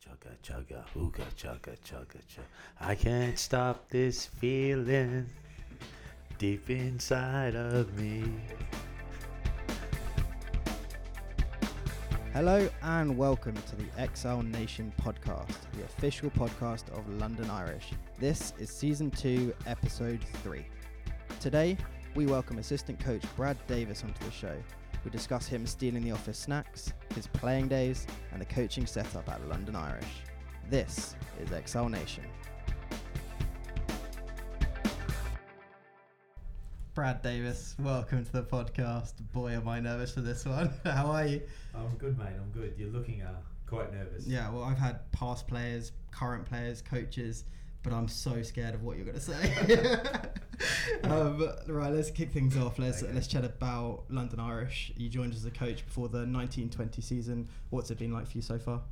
chugga chugga ooga chugga chugga chugga. I can't stop this feeling deep inside of me. Hello and welcome to the Exile Nation podcast, the official podcast of London Irish. This is season 2, episode 3. Today, we welcome assistant coach Brad Davis onto the show. We discuss him stealing the office snacks, his playing days, and the coaching setup at London Irish. This is Exile Nation. Brad Davis, welcome to the podcast. Boy, am I nervous for this one. How are you? I'm good, mate. I'm good. You're looking uh, quite nervous. Yeah, well, I've had past players, current players, coaches, but I'm so scared of what you're going to say. um, right, let's kick things off. Let's Okay. let's chat about London Irish. You joined as a coach before the 1920 season. What's it been like for you so far?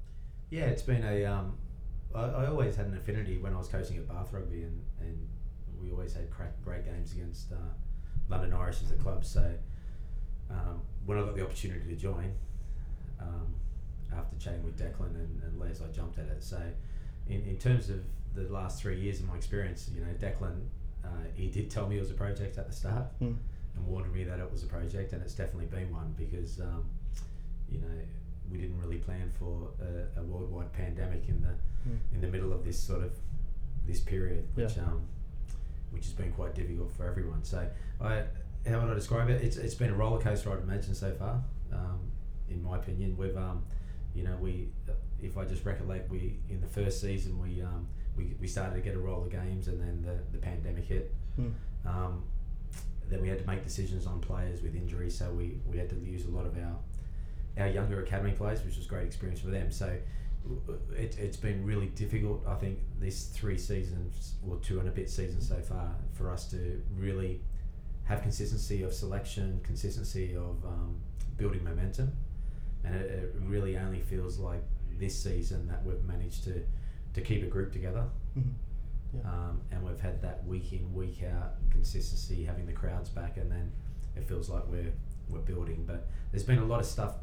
Yeah, it's been a. Um, I, I always had an affinity when I was coaching at Bath Rugby, and, and we always had crack, great games against uh, London Irish as a club. So um, when I got the opportunity to join, um, after chatting with Declan and, and Les, I jumped at it. So in, in terms of the last three years of my experience, you know, Declan, uh, he did tell me it was a project at the start Hmm. and warned me that it was a project, and it's definitely been one because, um, you know, we didn't really plan for a, a worldwide pandemic in the Hmm. in the middle of this sort of this period, which Yeah. um, which has been quite difficult for everyone. So, I how would I describe it? It's it's been a roller coaster, I'd imagine so far. Um, in my opinion, we've um, you know, we if I just recollect, we in the first season we um, we, we started to get a roll of games, and then the, the pandemic hit. Hmm. Um, then we had to make decisions on players with injuries, so we, we had to use a lot of our our younger academy players, which was a great experience for them. So it, it's been really difficult. I think this three seasons, or two and a bit seasons so far, for us to really have consistency of selection, consistency of um, building momentum, and it, it really only feels like this season that we've managed to to keep a group together Mhm. Yeah. um, and we've had that week in week out consistency, having the crowds back, and then it feels like we're we're building. But there's been a lot of stuff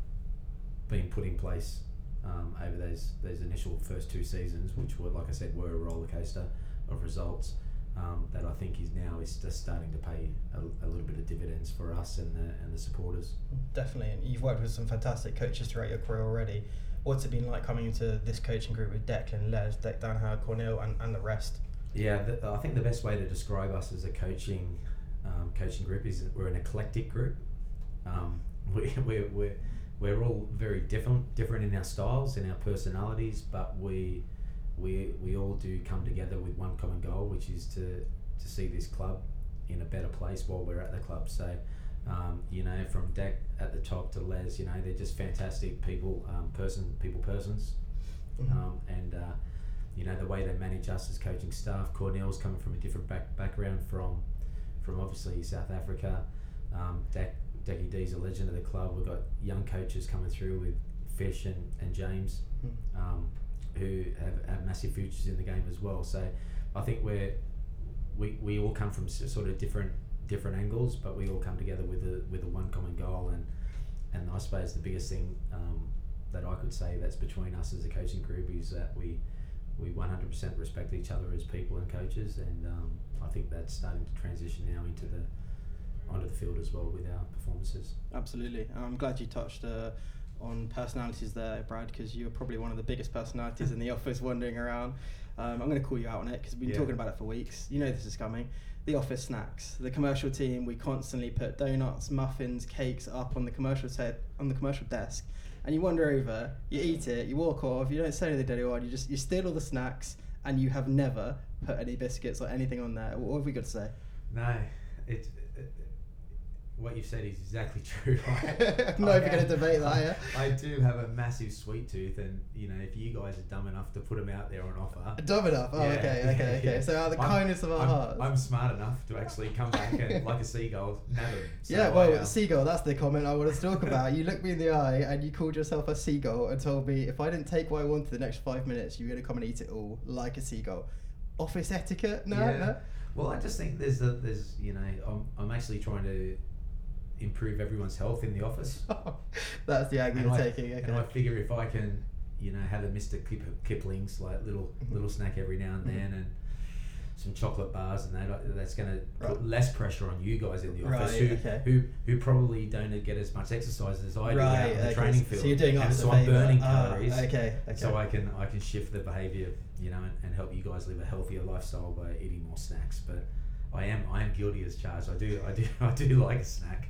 being put in place um, over those those initial first two seasons, which were like I said were a roller coaster of results. Um, that I think is now is just starting to pay a, a little bit of dividends for us and the and the supporters. Definitely, and you've worked with some fantastic coaches throughout your career already. What's it been like coming into this coaching group with Declan, Les, Dec Danaher, Cornell, and, and the rest? Yeah, the, I think the best way to describe us as a coaching um, coaching group is we're an eclectic group. Um, we, we're, we're, we're all very different different in our styles and our personalities, but we we we all do come together with one common goal, which is to to see this club in a better place while we're at the club. So. Um, you know, from Deck at the top to Les, you know, they're just fantastic people, um, person, people, persons, um, and uh, you know the way they manage us as coaching staff. Cornell's coming from a different back, background from from obviously South Africa. Um, Dak, Decky D's a legend of the club. We've got young coaches coming through with Fish and, and James, Mhm. um, who have, have massive futures in the game as well. So I think we're we, we all come from sort of different different angles, but we all come together with a with a one common goal. And and I suppose the biggest thing um, that I could say that's between us as a coaching group is that we we 100% respect each other as people and coaches, and um, I think that's starting to transition now into the onto the field as well with our performances. Absolutely. I'm glad you touched uh, on personalities there, Brad, because you're probably one of the biggest personalities in the office wandering around. Um, I'm going to call you out on it because we've been Yeah. talking about it for weeks. You know this is coming. The office snacks. The commercial team, we constantly put donuts, muffins, cakes up on the commercial set on the commercial desk, and you wander over, you eat it, you walk off, you don't say anything to anyone, you just you steal all the snacks, and you have never put any biscuits or anything on there. What have we got to say? No, it's what you've said is exactly true. I'm not even gonna debate that, yeah? I do have a massive sweet tooth, and you know, if you guys are dumb enough to put them out there on offer, Dumb enough. Oh, Yeah, okay, yeah, okay, okay. yeah. So out of the I'm- kindness of our I'm, hearts. I'm smart enough to actually come back and, like a seagull, nab 'em. So yeah, I, well, um, seagull. That's the comment I wanted to talk about. You looked me in the eye and you called yourself a seagull and told me if I didn't take what I wanted the next five minutes, you were gonna come and eat it all like a seagull. Office etiquette? No, no. Well, I just think there's a, there's you know I'm, I'm actually trying to improve everyone's health in the office. That's the angle you're I, taking. and I figure if I can, you know have a Mr. Kip- Kipling's like little Mhm. little snack every now and then and some chocolate bars and that uh, that's going to put less pressure on you guys in the office Right, who, okay. who who probably don't get as much exercise as I do out in the okay, training field So you're doing and so I'm burning Ah, calories okay. Okay. so I can I can shift the behavior you know and, and help you guys live a healthier lifestyle by eating more snacks but I am I am guilty as charged I do I do I do like a snack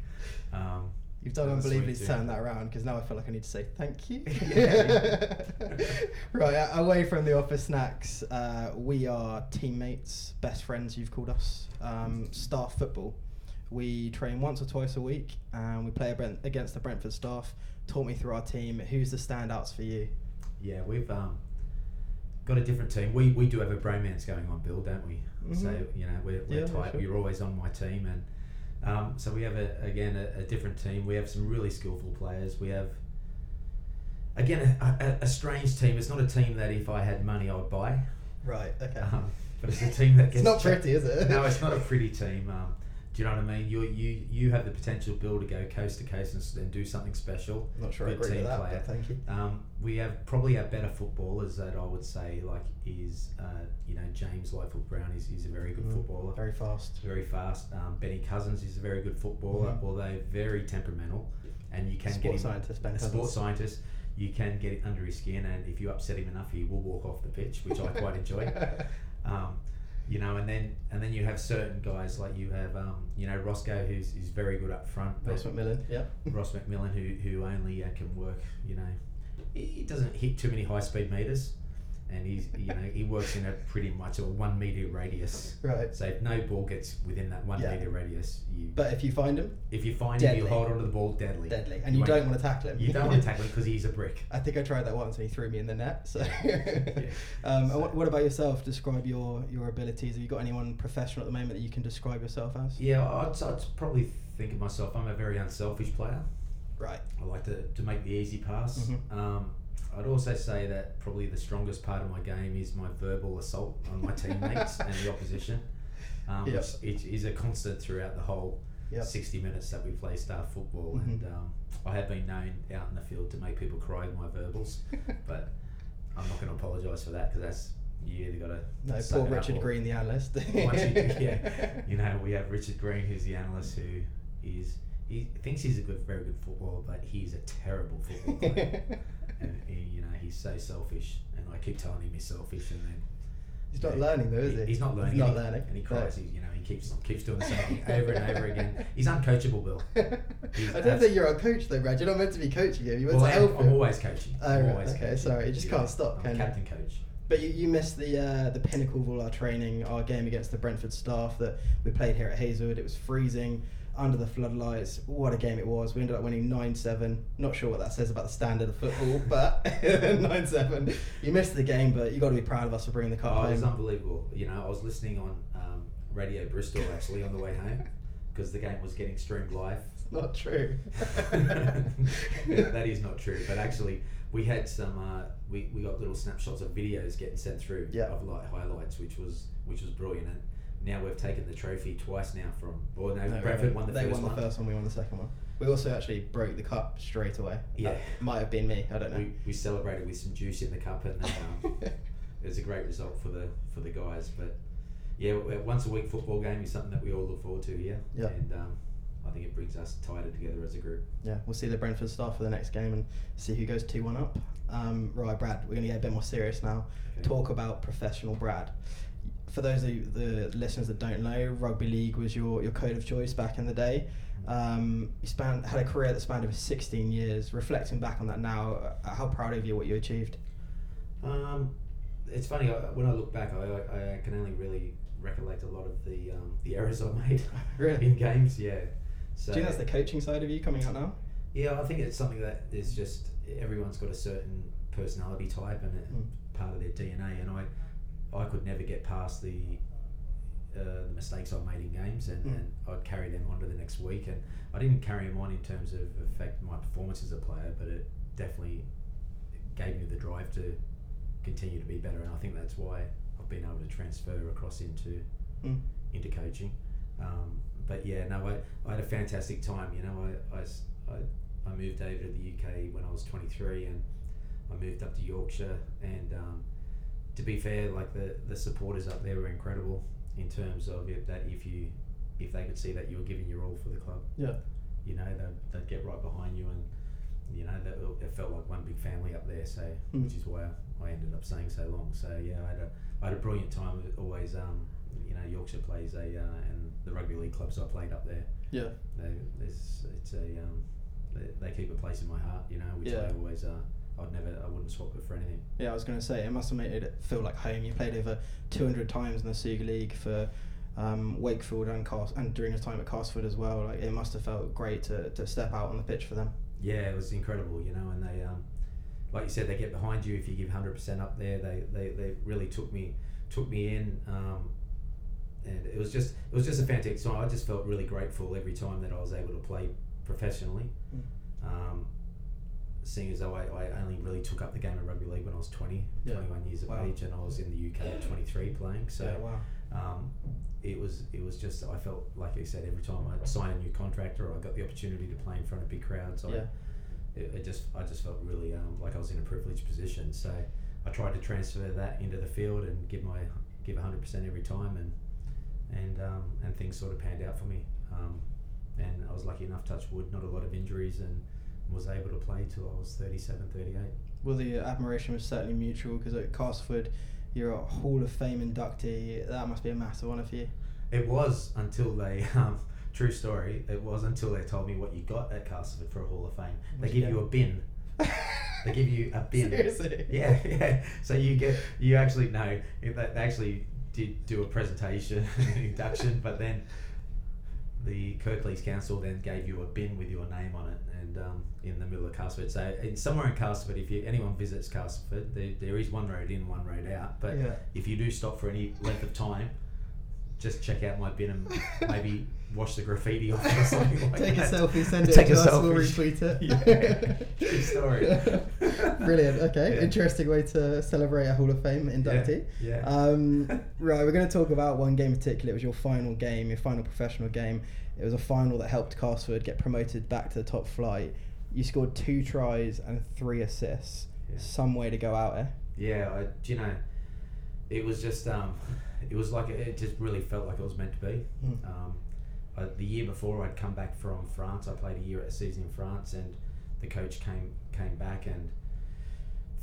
um, You've done unbelievably to turn that around because now I feel like I need to say thank you. Right, away from the office snacks, uh, we are teammates, best friends, you've called us, um, staff football. We train once or twice a week and we play against the Brentford staff. Talk me through our team. Who's the standouts for you? Yeah, we've um, got a different team. We we do have a bromance going on, Bill, don't we? So Mhm. you know we're, we're Yeah, tight. sure. You're always on my team, and um, so we have a again a, a different team. We have some really skillful players. We have again a, a, a strange team. It's not a team that if I had money I would buy, Right, okay. um, but it's a team that gets it's not pretty, is it? no, it's not a pretty team. Um, do you know what I mean? You you you have the potential, Bill, to go coast to coast and, and do something special. I'm not sure I agree with that, player. thank you. Um, we have probably our better footballers that I would say like is uh, you know James Lightfoot Brown is he's a very good Mm, footballer, Very fast. very fast. Um, Benny Cousins is a very good footballer, Mhm. although very temperamental, and you can get Sports him scientist, Ben sports scientist. You can get it under his skin, and if you upset him enough, he will walk off the pitch, which I quite enjoy. Um, you know, and then and then you have certain guys like you have um, you know Roscoe who's is very good up front, but Ross McMillan, yeah. Ross McMillan, who who only uh, can work, you know, he doesn't hit too many high speed meters, and he's you know he works in a pretty much a one meter radius. Right. So if no ball gets within that one Yeah. meter radius, you But if you find him, if you find him, you Deadly. hold onto the ball deadly. deadly. And you, won't- don't want to tackle him. You don't want to tackle him because he's a brick. I think I tried that once and he threw me in the net. So, Yeah. um, and what, what about yourself? Describe your, your abilities. Have you got anyone professional at the moment that you can describe yourself as? Yeah, I'd, I'd probably think of myself. I'm a very unselfish player. Right. I like to, to make the easy pass. Mhm. Um, I'd also say that probably the strongest part of my game is my verbal assault on my teammates and the opposition, um, Yep. which it is a constant throughout the whole Yep. 60 minutes that we play staff football. Mhm. And um, I have been known out in the field to make people cry with my verbals, but I'm not going to apologise for that because that's you either got to No, poor Richard Green, the analyst. you, yeah, you know, we have Richard Green, who's the analyst, who is he thinks he's a good, very good footballer, but he's a terrible football player. And he, you know, he's so selfish, and I keep telling him he's selfish, and then He's not you know, learning though, is he? He's not learning. He's not and he, learning. and he No. cries. He, you know, he keeps keeps doing the same thing over and over again. He's uncoachable, Bill. He's I don't think you're a coach though, Brad. You're not meant to be coaching him. You're meant Well, to I'm, help I'm him. always coaching. Oh, right, always okay, coaching. sorry, you just can't stop, you? captain coach. But you, you missed the uh, the pinnacle of all our training, our game against the Brentford staff that we played here at Hazelwood. It was freezing under the floodlights. What a game it was. We ended up winning 9 7. Not sure what that says about the standard of football, but 9 7. You missed the game, but you got to be proud of us for bringing the cup Oh, it was unbelievable. You know, I was listening on um, Radio Bristol actually on the way home because the game was getting streamed live. It's not true. that is not true, but actually, we had some. Uh, we, we got little snapshots of videos getting sent through Yeah. of like highlights, which was which was brilliant. And now we've taken the trophy twice now from. Or no, No, Brentford won the they first won one. the first one, we won the second one. We also actually broke the cup straight away. Yeah. That might have been me, I don't know. We, we celebrated with some juice in the cup, and um, it was a great result for the for the guys. But yeah, once a week football game is something that we all look forward to here. Yeah. And um, I think it brings us tighter together as a group. yeah, we'll see the Brentford staff for the next game and see who goes 2 1 up. Um, right, Brad, we're going to get a bit more serious now. Okay. Talk about professional Brad. For those of you, the listeners that don't know, rugby league was your, your code of choice back in the day. Um, you span, had a career that spanned over 16 years. Reflecting back on that now, uh, how proud of you what you achieved? Um, it's funny I, when I look back, I, I, I can only really recollect a lot of the um, the errors I made Really? in games. Yeah. So Do you think that's the coaching side of you coming out now? yeah, I think it's something that is just everyone's got a certain personality type and Mm. part of their DNA, and I I could never get past the uh, the mistakes I made in games, and, Mm. and I'd carry them on to the next week. And I didn't carry them on in terms of affect my performance as a player, but it definitely gave me the drive to continue to be better. And I think that's why I've been able to transfer across into Mm. into coaching. Um, but yeah, no, I, I had a fantastic time. You know, I I I moved over to the UK when I was 23 and I moved up to Yorkshire, and um, to be fair, like the the supporters up there were incredible in terms of if that if you if they could see that you were giving your all for the club, Yeah. you know, they'd, they'd get right behind you, and you know, that it felt like one big family up there. So, Mm. which is why I ended up staying so long. So yeah, I had a I had a brilliant time. Always, um, you know, Yorkshire plays a uh, and the rugby league clubs I played up there. Yeah. They, there's, it's a um, they, they keep a place in my heart. You know, which Yeah. I always uh, I'd never I wouldn't swap it for anything. Yeah, I was going to say it must have made it feel like home. You played over 200 times in the Super League for um, Wakefield and Cast, and during your time at Castleford as well. Like it must have felt great to, to step out on the pitch for them. Yeah, it was incredible, you know, and they, um, like you said, they get behind you if you give hundred percent up there. They, they, they really took me took me in, um, and it was just it was just a fantastic time. I just felt really grateful every time that I was able to play professionally. Mm. Um, seeing as though I, I only really took up the game of rugby league when I was 20, Yeah. 21 years of Wow. age, and I was in the UK at twenty three playing. So yeah, wow. um, it was it was just I felt like I said every time I signed a new contract or I got the opportunity to play in front of big crowds, I, Yeah. it, it just I just felt really um, like I was in a privileged position. So I tried to transfer that into the field and give my give hundred percent every time, and and um, and things sort of panned out for me. Um, and I was lucky enough, touch wood, not a lot of injuries, and was able to play till I was 37, 38. Well, the admiration was certainly mutual because at Castleford, you're a Hall of Fame inductee. That must be a massive honour for you. It was until they, um, true story, it was until they told me what you got at Castleford for a Hall of Fame. They What'd give you you a bin. They give you a bin. Seriously? Yeah, yeah. So you get, you actually know, they they actually did do a presentation, an induction, but then the Kirklees Council then gave you a bin with your name on it and um, in the middle of Castleford. So in, somewhere in Castleford, if you, anyone visits Castleford, there, there is one road in, one road out. But Yeah. if you do stop for any length of time, just check out my bin and maybe wash the graffiti off or something like Take that. a selfie, send it Take to a us, we'll selfie. retweet it. Yeah. True story. Brilliant. Okay, Yeah. interesting way to celebrate a Hall of Fame inductee. Yeah. Um, right, we're going to talk about one game in particular. It was your final game, your final professional game. It was a final that helped Castleford get promoted back to the top flight. You scored two tries and three assists. Yeah. Some way to go out eh? Yeah, I, do you know, it was just, um, it was like, it just really felt like it was meant to be. Mm. Um, I, the year before, I'd come back from France. I played a year at a season in France, and the coach came came back and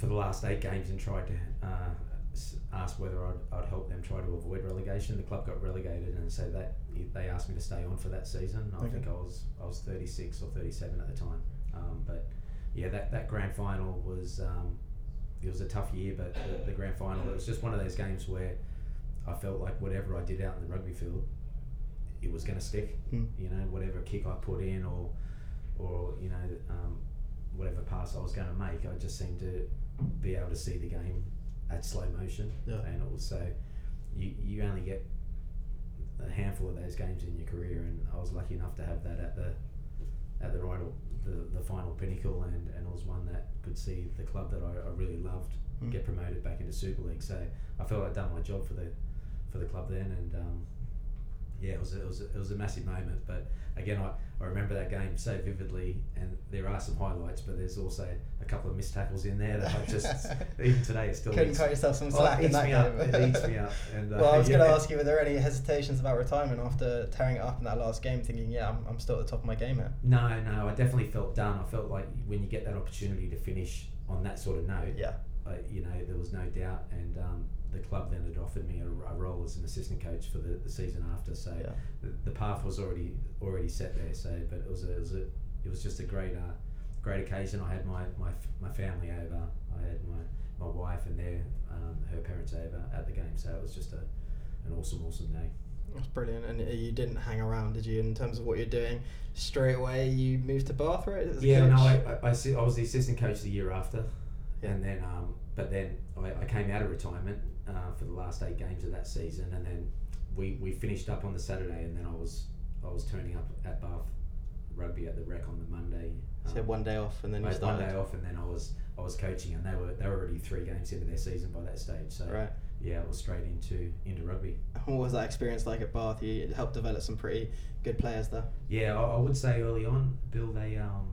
for the last eight games and tried to uh, whether I'd, I'd help them try to avoid relegation. The club got relegated, and so that they asked me to stay on for that season. I Okay. think I was I was thirty six or thirty seven at the time. Um, but yeah, that, that grand final was um, it was a tough year, but the, the grand final it was just one of those games where I felt like whatever I did out in the rugby field, it was going to stick. Mm. You know, whatever kick I put in or or you know um, whatever pass I was going to make, I just seemed to be able to see the game at slow motion. Yeah. And also, you you only get a handful of those games in your career, and I was lucky enough to have that at the at the right the, the final pinnacle, and, and it was one that could see the club that I, I really loved Mm. get promoted back into Super League. So I felt I'd done my job for the for the club then, and um, yeah, it was a, it was a, it was a massive moment. But again, I, I remember that game so vividly, and there are some highlights, but there's also a couple of missed tackles in there that I just even today it still Couldn't eats, cut yourself some oh, slack it in that me game. up. It eats me up. And uh, well, I was going to ask you, were there any hesitations about retirement after tearing it up in that last game, thinking, yeah, I'm, I'm still at the top of my game here? No, no, I definitely felt done. I felt like when you get that opportunity to finish on that sort of note, Yeah. uh, you know, there was no doubt. And um, the club then had offered me a, a role as an assistant coach for the, the season after. So Yeah. the, the path was already already set there. So, but it was a, it was a, it was just a great uh, great occasion. I had my, my, my family over. I had my, my wife and their um, her parents over at the game. So it was just a an awesome awesome day. That's brilliant. And uh, you didn't hang around, did you, in terms of what you're doing? Straight away, you moved to Bath, right? Yeah, no, coach? I, I, I, I was the assistant coach the year after, Yeah. and then um, but then I, I came out of retirement uh, for the last eight games of that season, and then we, we finished up on the Saturday, and then I was I was turning up at Bath Rugby at the Rec on the Monday. So Um, one day off and then I you had one day off, and then I was I was coaching, and they were they were already three games into their season by that stage. So Right. yeah, it was straight into into rugby. What was that experience like at Bath? You helped develop some pretty good players there. Yeah, I, I would say early on, build a um,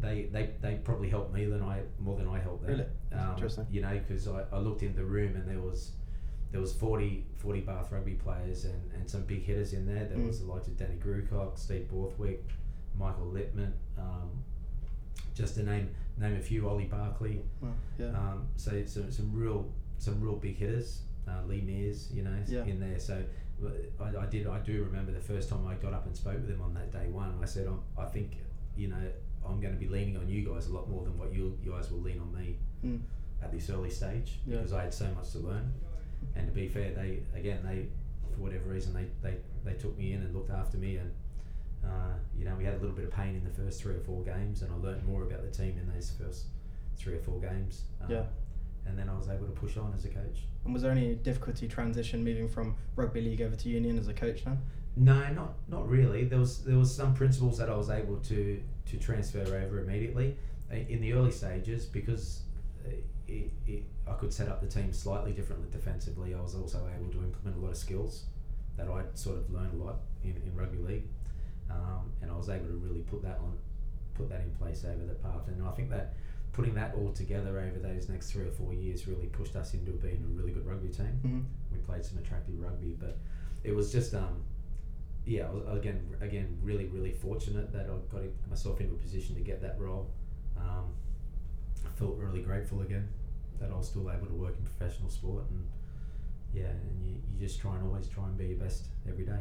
they, they, they probably helped me than I more than I helped them. Really? Um, Interesting. You know, because I, I looked in the room and there was there was 40, 40 Bath rugby players and, and some big hitters in there. There Mm. was the likes of Danny Grewcock, Steve Borthwick, Michael Lipman, um, just to name name a few. Ollie Barkley. Well, yeah. Um, so some, some real some real big hitters. Uh, Lee Mears, you know, Yeah. in there. So I, I did I do remember the first time I got up and spoke with him on that day one. I said I think you know I'm going to be leaning on you guys a lot more than what you, you guys will lean on me Mm. at this early stage Yeah. because I had so much to learn. And to be fair, they again they for whatever reason they, they, they took me in and looked after me and uh, you know we had a little bit of pain in the first three or four games and I learned more about the team in those first three or four games. Um, Yeah. And then I was able to push on as a coach. And was there any difficulty transition moving from rugby league over to union as a coach then? No, not not really. There was there was some principles that I was able to to transfer over immediately Uh, in the early stages because uh, it, it, I could set up the team slightly differently defensively. I was also able to implement a lot of skills that I'd sort of learned a lot in, in rugby league, um, and I was able to really put that on put that in place over the path. And I think that putting that all together over those next three or four years really pushed us into being a really good rugby team Mm-hmm. we played some attractive rugby, but it was just um, yeah, I was again again really really fortunate that I got myself into a position to get that role. Um, I felt really grateful again that I was still able to work in professional sport and yeah, and you, you just try and always try and be your best every day.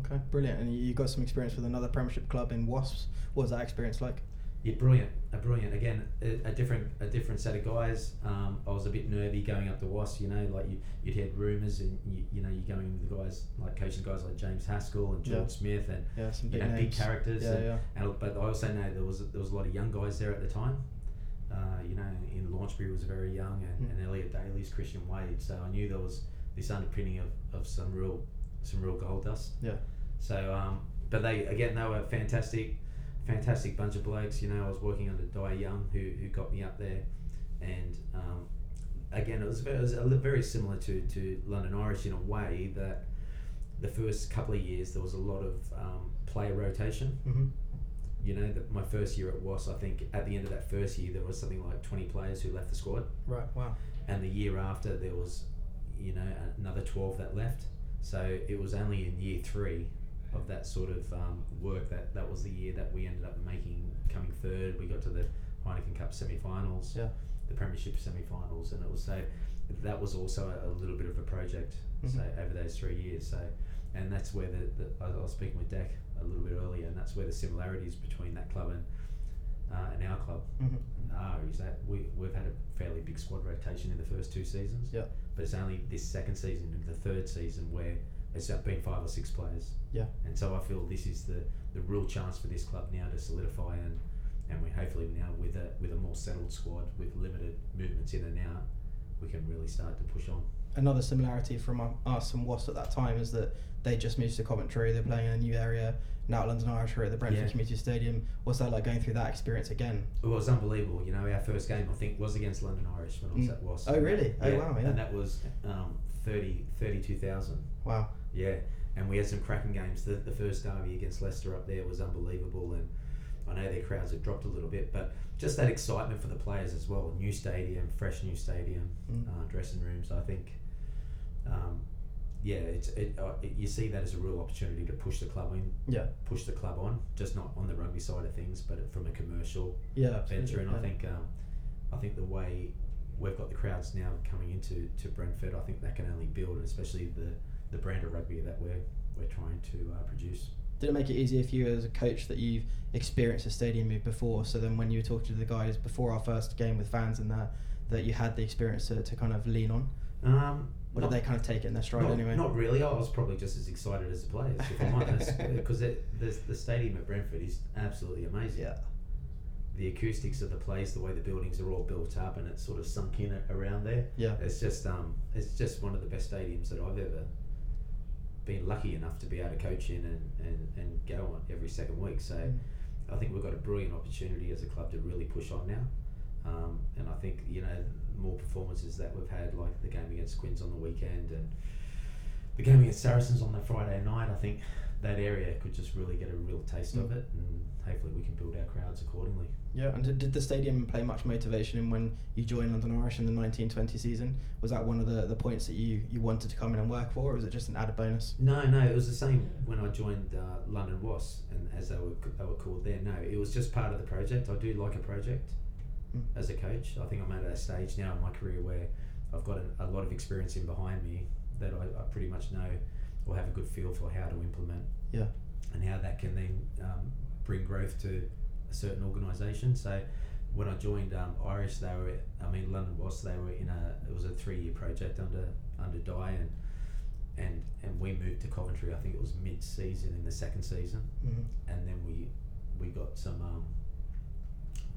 Okay, brilliant. And you got some experience with another Premiership club in Wasps. What was that experience like? Yeah, brilliant, a brilliant. Again, a, a different, a different set of guys. Um, I was a bit nervy going up to Wasps. You know, like you, you'd heard rumours, and you, you know, you're going with the guys like coaching guys like James Haskell and George Yeah. Smith, and Yeah, some you big know, big characters. Yeah, and, yeah. and but I also know there was there was a lot of young guys there at the time. Uh, you know, in Launchbury was very young, and, Mm. and Elliot Daly's Christian Wade. So I knew there was this underpinning of, of some real some real gold dust. Yeah. So, um, but they again they were fantastic, fantastic bunch of blokes. You know, I was working under Dai Young, who who got me up there, and um, again it was very, it was very similar to to London Irish in a way that the first couple of years there was a lot of um, player rotation. Mm-hmm. You know, the, my first year at Wasps, I think at the end of that first year there was something like twenty players who left the squad Right. Wow. and the year after there was you know another 12 that left so it was only in year three of that sort of um, work that that was the year that we ended up making coming third we got to the Heineken Cup semi-finals Yeah. the Premiership semi-finals and it was so that was also a, a little bit of a project so Mhm. over those three years so and that's where the, the I was speaking with Deck a little bit earlier and that's where the similarities between that club and uh, and our club Mm-hmm. are is that we, we've had a fairly big squad rotation in the first two seasons. Yeah. But it's only this second season and the third season where it's been five or six players. Yeah. And so I feel this is the, the real chance for this club now to solidify and, and we hopefully now with a with a more settled squad with limited movements in and out, we can really start to push on. Another similarity from us and Wasps at that time is that they just moved to Coventry. They're playing in a new area. Now London Irish are at the Brentford Yeah. Community Stadium. What's that like going through that experience again? It was unbelievable. You know, our first game I think was against London Irish when I was Mm. at Wasps. Oh, really? that- Oh, wow, yeah. And that was um, 30, 32,000. Wow. Yeah, and we had some cracking games. The, the first derby against Leicester up there was unbelievable, and I know their crowds had dropped a little bit, but just that excitement for the players as well. New stadium, fresh new stadium, Mm. uh, dressing rooms. I think, um, yeah, it's it, uh, it. You see that as a real opportunity to push the club in, Yeah. push the club on, just not on the rugby side of things, but from a commercial Yeah. Venture. And I think, um, I think the way we've got the crowds now coming into to Brentford, I think that can only build, especially the the brand of rugby that we're we're trying to uh, produce. Did it make it easier for you as a coach that you've experienced a stadium move before? So then, when you were talking to the guys before our first game with fans and that, that you had the experience to, to kind of lean on, Um, or did they kind of take it in their stride not, anyway? not really. I was probably just as excited as the players, if I'm honest, because the the stadium at Brentford is absolutely amazing. yeah. The acoustics of the place, the way the buildings are all built up, and it's sort of sunk in around there. Yeah. It's just um, it's just one of the best stadiums that I've ever been lucky enough to be able to coach in and, and, and go on every second week. So Mm. I think we've got a brilliant opportunity as a club to really push on now. Um, and I think, you know, more performances that we've had, like the game against Quins on the weekend and the game against Saracens on the Friday night, I think that area could just really get a real taste of Mm. it, and hopefully we can build our crowds accordingly. Yeah, and did, did the stadium play much motivation in when you joined London Irish in the 1920 season? Wasps that one of the, the points that you, you wanted to come in and work for, or was it just an added bonus? No, no, it was the same when I joined uh, London Was, and as they were they were called there. No, it was just part of the project. I do like a project Mm. as a coach. I think I'm at a stage now in my career where I've got a, a lot of experience in behind me that I, I pretty much know or have a good feel for how to implement Yeah. and how that can then um, bring growth to a certain organisation. So when I joined um, Irish, they were I mean London was they were in a it was a three year project under under Dai and and and we moved to Coventry. I think it was mid season in the second season, Mm-hmm. and then we we got some. Um,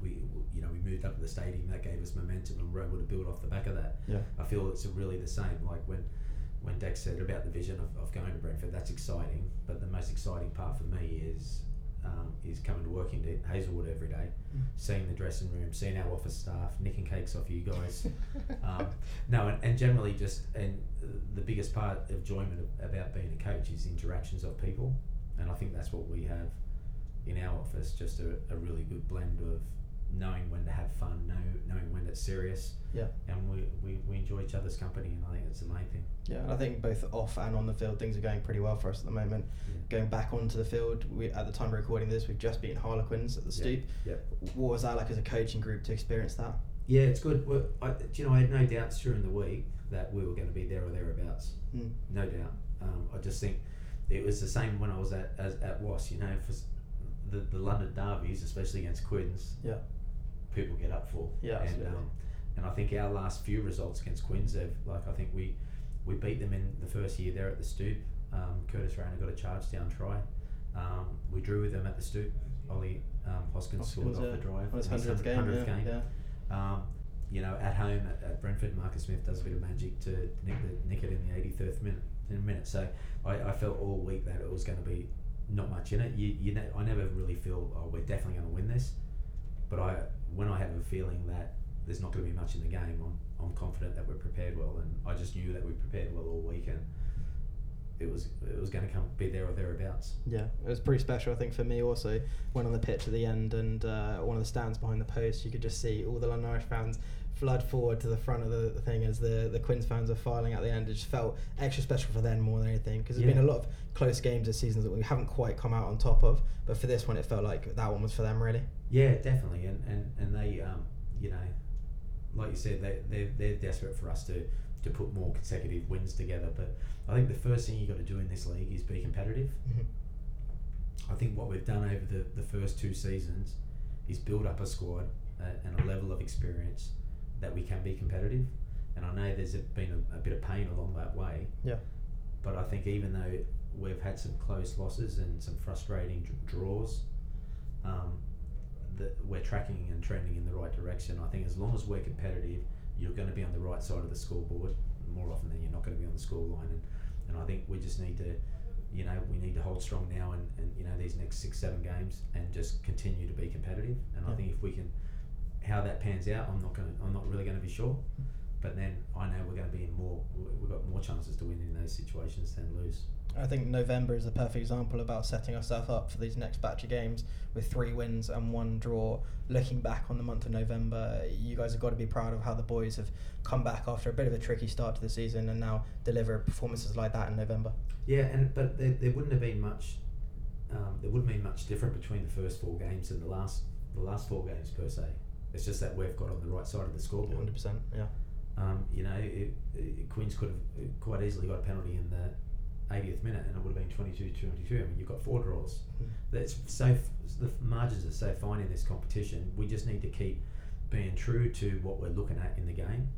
we you know we moved up to the stadium that gave us momentum and we were able to build off the back of that. Yeah. I feel it's really the same. Like when when Dex said about the vision of, of going to Brentford, that's exciting. But the most exciting part for me is um, is coming to work into Hazelwood every day, Mm. seeing the dressing room, seeing our office staff, nicking cakes off you guys. um, no, and, and generally just and the biggest part of enjoyment about being a coach is interactions of people, and I think that's what we have in our office. Just a, a really good blend of knowing when to have fun, know, knowing when it's serious, Yeah. and we, we, we enjoy each other's company, and I think that's the main thing. Yeah, and I think both off and on the field, things are going pretty well for us at the moment. Going back onto the field, we at the time of recording this, we've just beaten Harlequins at the Yeah, Stoop. yeah. What was that like as a coaching group to experience that? Yeah, it's good. Well, I, do you know, I had no doubts during the week that we were going to be there or thereabouts. Mm. No doubt. Um, I just think it was the same when I was at as, at Wasps. You know, for the the London derbies, especially against Quins, Yeah. People get up for. Yeah, and um, and I think our last few results against Quins, have like I think we we beat them in the first year there at the Stoop. Um, Curtis Rona got a charge down try. Um, we drew with them at the Stoop. Ollie um, Hoskins, scored off the drive. His 100th game, 100th yeah, game. yeah. Um, you know, at home at, at Brentford, Marcus Smith does a bit of magic to nick, the, nick it in the 83rd minute. In a minute, so I, I felt all week that it was going to be not much in it. You, you ne- I never really feel oh we're definitely going to win this, but I when I have a feeling that there's not going to be much in the game, I'm, I'm confident that we're prepared well, and I just knew that we prepared well all week, and it was it was going to come be there or thereabouts. Yeah, it was pretty special. I think for me also, went on the pitch at the end and uh, one of the stands behind the post, you could just see all the London Irish fans flood forward to the front of the, thing as the the Quins fans were filing out the end. It just felt extra special for them more than anything because there's Yeah. been a lot of close games this season that we haven't quite come out on top of. But for this one, it felt like that one was for them really. Yeah, definitely, and and and they, um, you know, like you said, they they they're desperate for us to to put more consecutive wins together. But I think the first thing you got to do in this league is be competitive. I think what we've done over the the first two seasons is build up a squad uh, and a level of experience that we can be competitive. And I know there's been a, a bit of pain along that way. Yeah. But I think even though we've had some close losses and some frustrating draws, um, that we're tracking and trending in the right direction. I think as long as we're competitive, you're going to be on the right side of the scoreboard more often than you're not going to be on the score line. And, and I think we just need to, you know, we need to hold strong now and, and you know these next six seven games and just continue to be competitive. And I think if we can, how that pans out, I'm not going to, I'm not really going to be sure. But then I know we're going to be in more. we- We've got more chances to win in those situations than lose. I think November is a perfect example about setting ourselves up for these next batch of games with three wins and one draw. Looking back on the month of November, you guys have got to be proud of how the boys have come back after a bit of a tricky start to the season and now deliver performances like that in November. Yeah, and but there, there wouldn't have been much. Um, there wouldn't be much different between the first four games and the last the last four games per se. It's just that we've got on the right side of the scoreboard. 100%. Yeah. Um, you know, it, it, Quins could have quite easily got a penalty in the 80th minute, and it would have been 22-22. I mean, you've got four draws. Mm. That's so f- the margins are so fine in this competition. We just need to keep being true to what we're looking at in the game,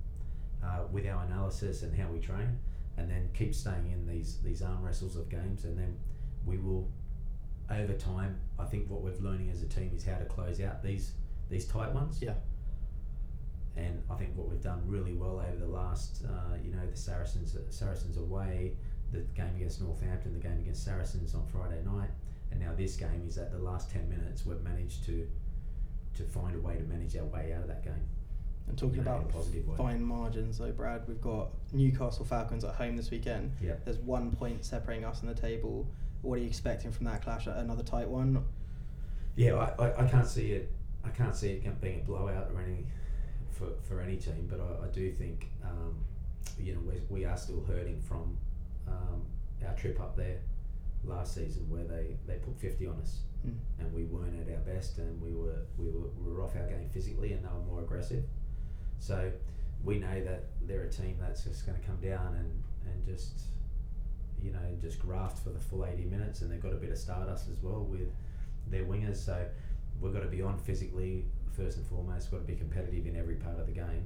uh, with our analysis and how we train, and then keep staying in these these arm wrestles of games, and then we will, over time. I think what we're learning as a team is how to close out these these tight ones Yeah. and I think what we've done really well over the last, uh, you know, the Saracens Saracens away, the game against Northampton, the game against Saracens on Friday night, and now this game is at the last ten minutes we've managed to to find a way to manage our way out of that game. And talking You know, about positive way. fine margins, though, Brad, we've got Newcastle Falcons at home this weekend. Yeah. There's one point separating us on the table What are you expecting from that clash? Another tight one? Yeah, I, I, I can't see it. I can't see it being a blowout or any for, for any team. But I, I do think um, you know we, we are still hurting from um, our trip up there last season where they, they put fifty on us Mm. and we weren't at our best and we were we were, we were off our game physically and they were more aggressive. So we know that they're a team that's just going to come down and, and just you know just graft for the full 80 minutes and they've got a bit of stardust as well with their wingers so we've got to be on physically first and foremost We've got to be competitive in every part of the game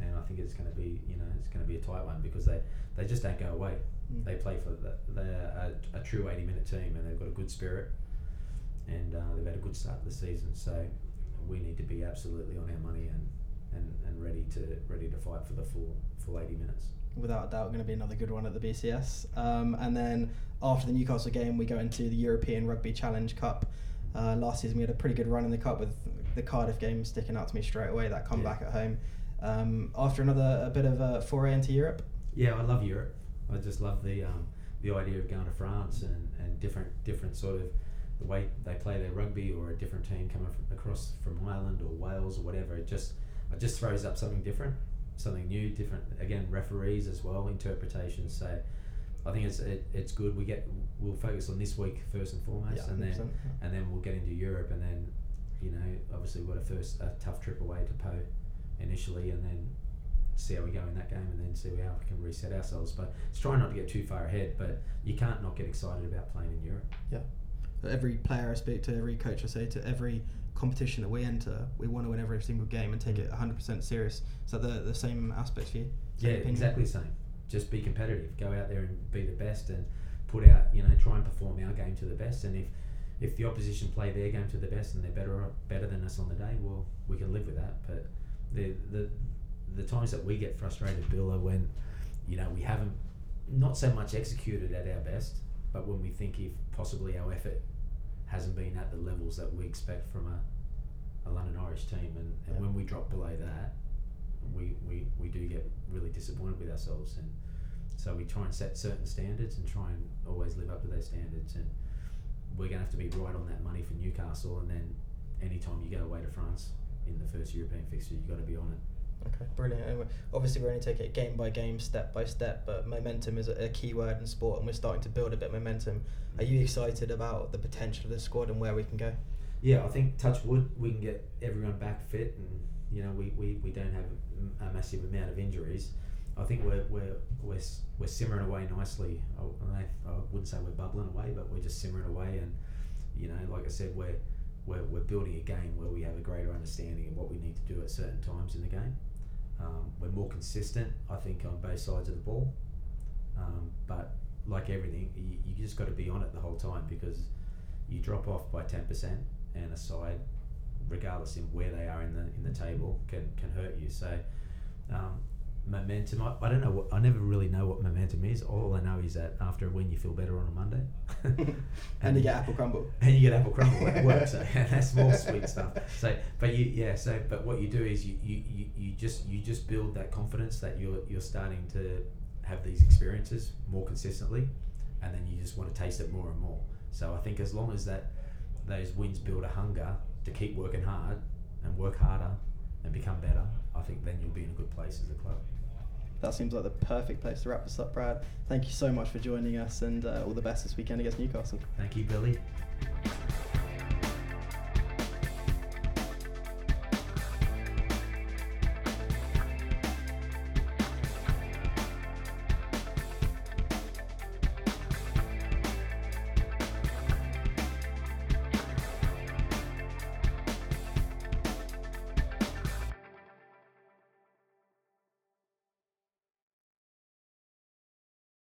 and I think it's going to be you know it's going to be a tight one because they, they just don't go away Mm. they play for the, they're a, a true 80 minute team and they've got a good spirit and uh, they've had a good start to the season so we need to be absolutely on our money and, and, and ready to ready to fight for the full full 80 minutes without a doubt going to be another good one at the BCS. Um, and then after the Newcastle game, we go into the European Rugby Challenge Cup. Uh, last season, we had a pretty good run in the cup with the Cardiff game sticking out to me straight away. That comeback Yeah. at home. Um, after another a bit of a foray into Europe. Yeah, I love Europe. I just love the um, the idea of going to France and, and different different sort of the way they play their rugby or a different team coming from, across from Ireland or Wales or whatever. It just it just throws up something different, something new, different. Again, referees as well, interpretations. So I think it's it, it's good. We get we'll focus on this week first and foremost, and then 100%. and then we'll get into Europe, and then you know obviously we've got a first a tough trip away to Pau initially, and then see how we go in that game, and then see how we can reset ourselves. But it's trying not to get too far ahead, but you can't not get excited about playing in Europe. Yeah. every player I speak to, every coach I say to, every competition that we enter, we want to win every single game and take mm. it 100% serious. Is that the, the same aspect for you? Same yeah, opinion? exactly the same. Just be competitive. Go out there and be the best, and put out. You know, try and perform our game to the best. And if if the opposition play their game to the best and they're better better than us on the day, well, we can live with that. But the the the times that we get frustrated, Bill, are when you know we haven't not so much executed at our best, but when we think if possibly our effort hasn't been at the levels that we expect from a, a London Irish team, and, and Yeah. when we drop below that, we, we, we do get really disappointed with ourselves, and so we try and set certain standards and try and always live up to those standards, and we're going to have to be right on that money for Newcastle, and then anytime you go away to France in the first European fixture, you've got to be on it. Okay, brilliant. And we- obviously, we're only taking it game by game, step by step, but momentum is a, a key word in sport, and we're starting to build a bit of momentum. Are you excited about the potential of the squad and where we can go? Yeah, I think touch wood, we can get everyone back fit, and you know we, we, we don't have a massive amount of injuries. I think we're we're we're, we're simmering away nicely. I, I wouldn't say we're bubbling away, but we're just simmering away, and you know, like I said, we're we're, we're building a game where we have a greater understanding of what we need to do at certain times in the game. Um, we're more consistent, I think, on both sides of the ball. Um, but like everything, you, you just got to be on it the whole time because you drop off by ten percent, and a side, regardless in where they are in the in the table, can can hurt you. So. Um, momentum. I, I don't know what I never really know what momentum is. All I know is that after a win, you feel better on a Monday, and you get apple crumble. and you get apple crumble at work. So that's more sweet stuff. So, but you yeah. So, but what you do is you, you, you, you just you just build that confidence that you're you're starting to have these experiences more consistently, and then you just want to taste it more and more. So I think as long as that those wins build a hunger to keep working hard and work harder and become better, I think then you'll be in a good place as a club. That seems like the perfect place to wrap this up, Brad. Thank you so much for joining us, and uh, all the best this weekend against Newcastle. Thank you, Billy.